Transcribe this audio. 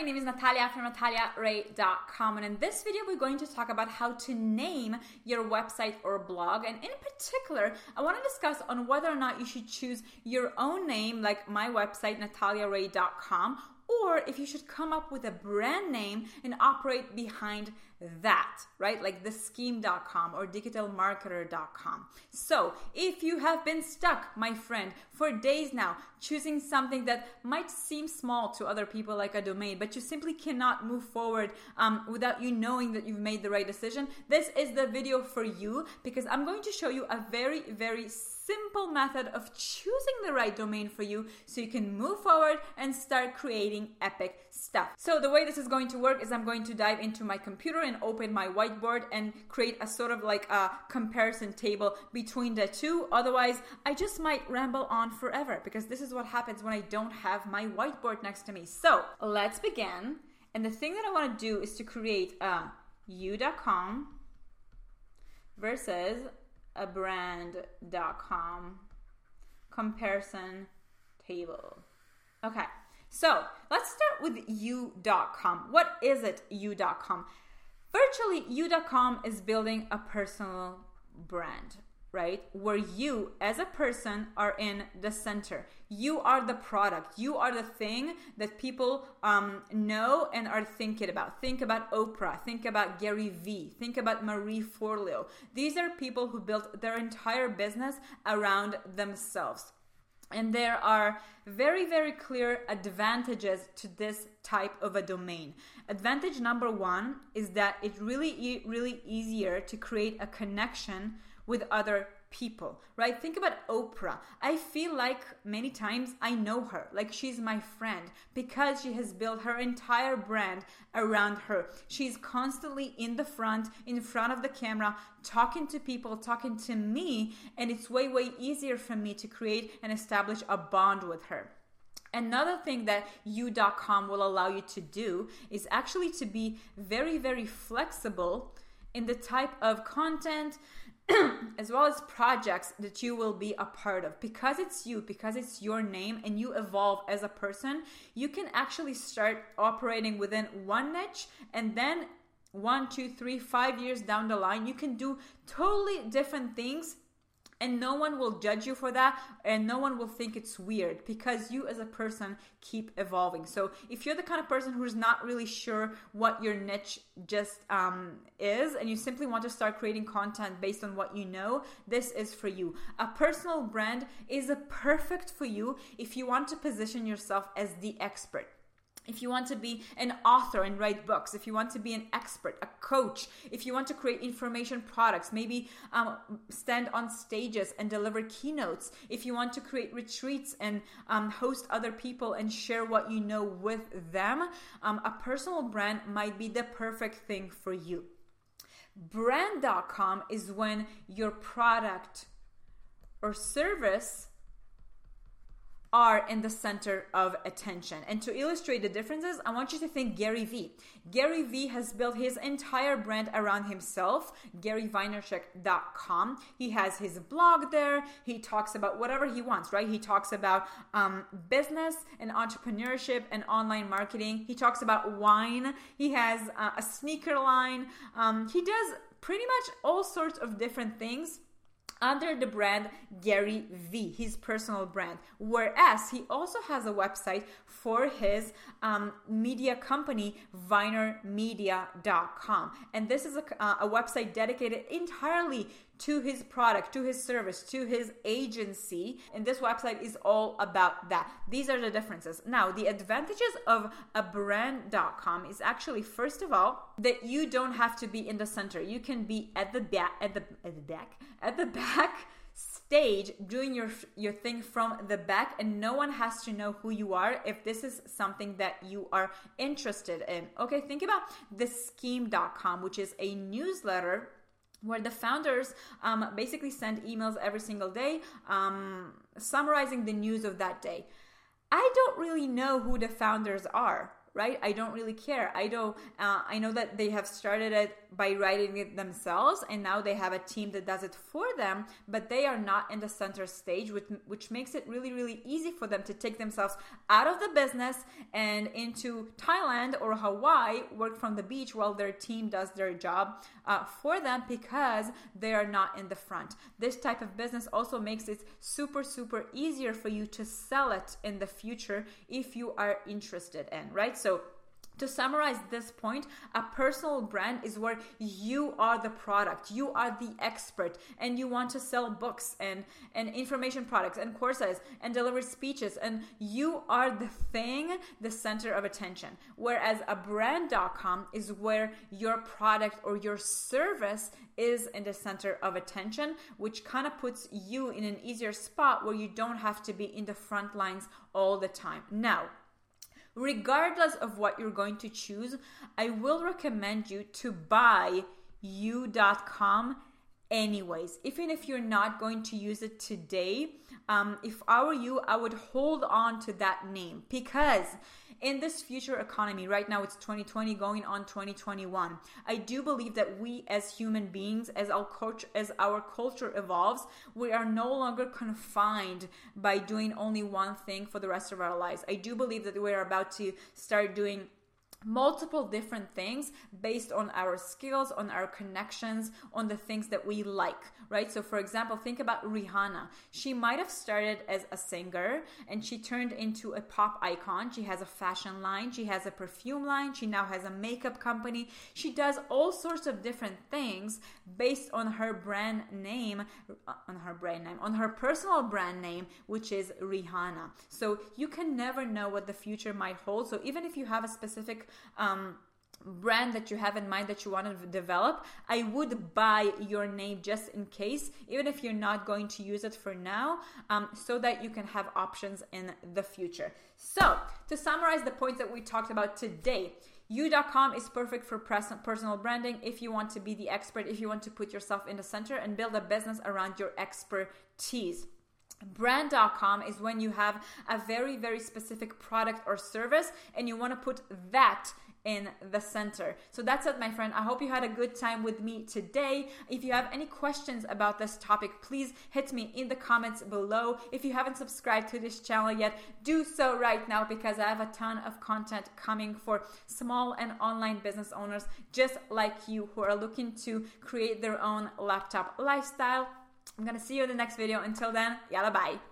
my name is Natalia from nataliaray.com and in this video we're going to talk about how to name your website or blog. And in particular I want to discuss on whether or not you should choose your own name like my website nataliaray.com or if you should come up with a brand name and operate behind that, right? Like theSkimm.com or digitalmarketer.com. So, if you have been stuck, my friend, for days now, choosing something that might seem small to other people like a domain, but you simply cannot move forward um, without you knowing that you've made the right decision, this is the video for you because I'm going to show you a very, very simple method of choosing the right domain for you so you can move forward and start creating epic stuff. So, the way this is going to work is I'm going to dive into my computer and open my whiteboard and create a sort of like a comparison table between the two. Otherwise, I just might ramble on forever because this is what happens when I don't have my whiteboard next to me. So, let's begin. And the thing that I want to do is to create um, a you.com versus a brand.com comparison table. Okay, so let's start with you.com. What is it, you.com? Virtually, you.com is building a personal brand right? Where you, as a person, are in the center. You are the product. You are the thing that people um, know and are thinking about. Think about Oprah. Think about Gary Vee. Think about Marie Forleo. These are people who built their entire business around themselves. And there are very, very clear advantages to this type of a domain. Advantage number one is that it's really, really easier to create a connection with other people, right? Think about Oprah. I feel like many times I know her, like she's my friend because she has built her entire brand around her. She's constantly in the front, in front of the camera, talking to people, talking to me, and it's way, way easier for me to create and establish a bond with her. Another thing that you.com will allow you to do is actually to be very, very flexible in the type of content as well as projects that you will be a part of. Because it's you, because it's your name, and you evolve as a person, you can actually start operating within one niche and then one, two, three, five years down the line, you can do totally different things and no one will judge you for that and no one will think it's weird because you as a person keep evolving. So if you're the kind of person who's not really sure what your niche just um, is and you simply want to start creating content based on what you know this is for you. A personal brand is a perfect for you if you want to position yourself as the expert if you want to be an author and write books, if you want to be an expert, a coach, if you want to create information products, maybe um, stand on stages and deliver keynotes, if you want to create retreats and um, host other people and share what you know with them, um, a personal brand might be the perfect thing for you. Brand.com is when your product or service are in the center of attention. And to illustrate the differences, I want you to think Gary Vee. Gary Vee has built his entire brand around himself, GaryVaynerchuk.com. He has his blog there. He talks about whatever he wants, right? He talks about um, business and entrepreneurship and online marketing. He talks about wine. He has uh, a sneaker line. Um, he does pretty much all sorts of different things under the brand Gary Vee, his personal brand. Whereas he also has a website for his um, media company, vaynermedia.com. And this is a, uh, a website dedicated entirely to his product, to his service, to his agency. And this website is all about that. These are the differences. Now, the advantages of a brand.com is actually, first of all, that you don't have to be in the center. You can be at the back, at the, at the back, at the back stage doing your your thing from the back and no one has to know who you are if this is something that you are interested in okay think about theSkimm.com which is a newsletter where the founders um, basically send emails every single day um, summarizing the news of that day. I don't really know who the founders are, right? I don't really care. I don't. Uh, I know that they have started it by writing it themselves, and now they have a team that does it for them. But they are not in the center stage, which which makes it really really easy for them to take themselves out of the business and into Thailand or Hawaii, work from the beach while their team does their job uh, for them because they are not in the front. This type of business also makes it super super easier for you to sell it in the future if you are interested in, right? So to summarize this point, a personal brand is where you are the product, you are the expert, and you want to sell books and, and information products and courses and deliver speeches, and you are the thing, the center of attention. Whereas a brand.com is where your product or your service is in the center of attention, which kind of puts you in an easier spot where you don't have to be in the front lines all the time. Now, regardless of what you're going to choose, I will recommend you to buy you.com anyways. Even if you're not going to use it today, um, if I were you, I would hold on to that name because in this future economy, right now it's 2020 going on 2021. I do believe that we as human beings, as our culture, as our culture evolves, we are no longer confined by doing only one thing for the rest of our lives. I do believe that we're about to start doing multiple different things based on our skills, on our connections, on the things that we like, right? So, for example, think about Rihanna. She might have started as a singer and she turned into a pop icon. She has a fashion line, she has a perfume line, she now has a makeup company. She does all sorts of different things based on her brand name, on her brand name, on her personal brand name, which is Rihanna. So, you can never know what the future might hold. So, even if you have a specific um, brand that you have in mind that you want to develop, I would buy your name just in case, even if you're not going to use it for now, um, so that you can have options in the future. So, to summarize the points that we talked about today, You.com is perfect for personal branding if you want to be the expert, if you want to put yourself in the center and build a business around your expertise. Brand.com is when you have a very, very specific product or service and you want to put that in the center. So that's it, my friend. I hope you had a good time with me today. If you have any questions about this topic, please hit me in the comments below. If you haven't subscribed to this channel yet, do so right now because I have a ton of content coming for small and online business owners just like you who are looking to create their own laptop lifestyle I'm gonna see you in the next video. Until then, yalla bye.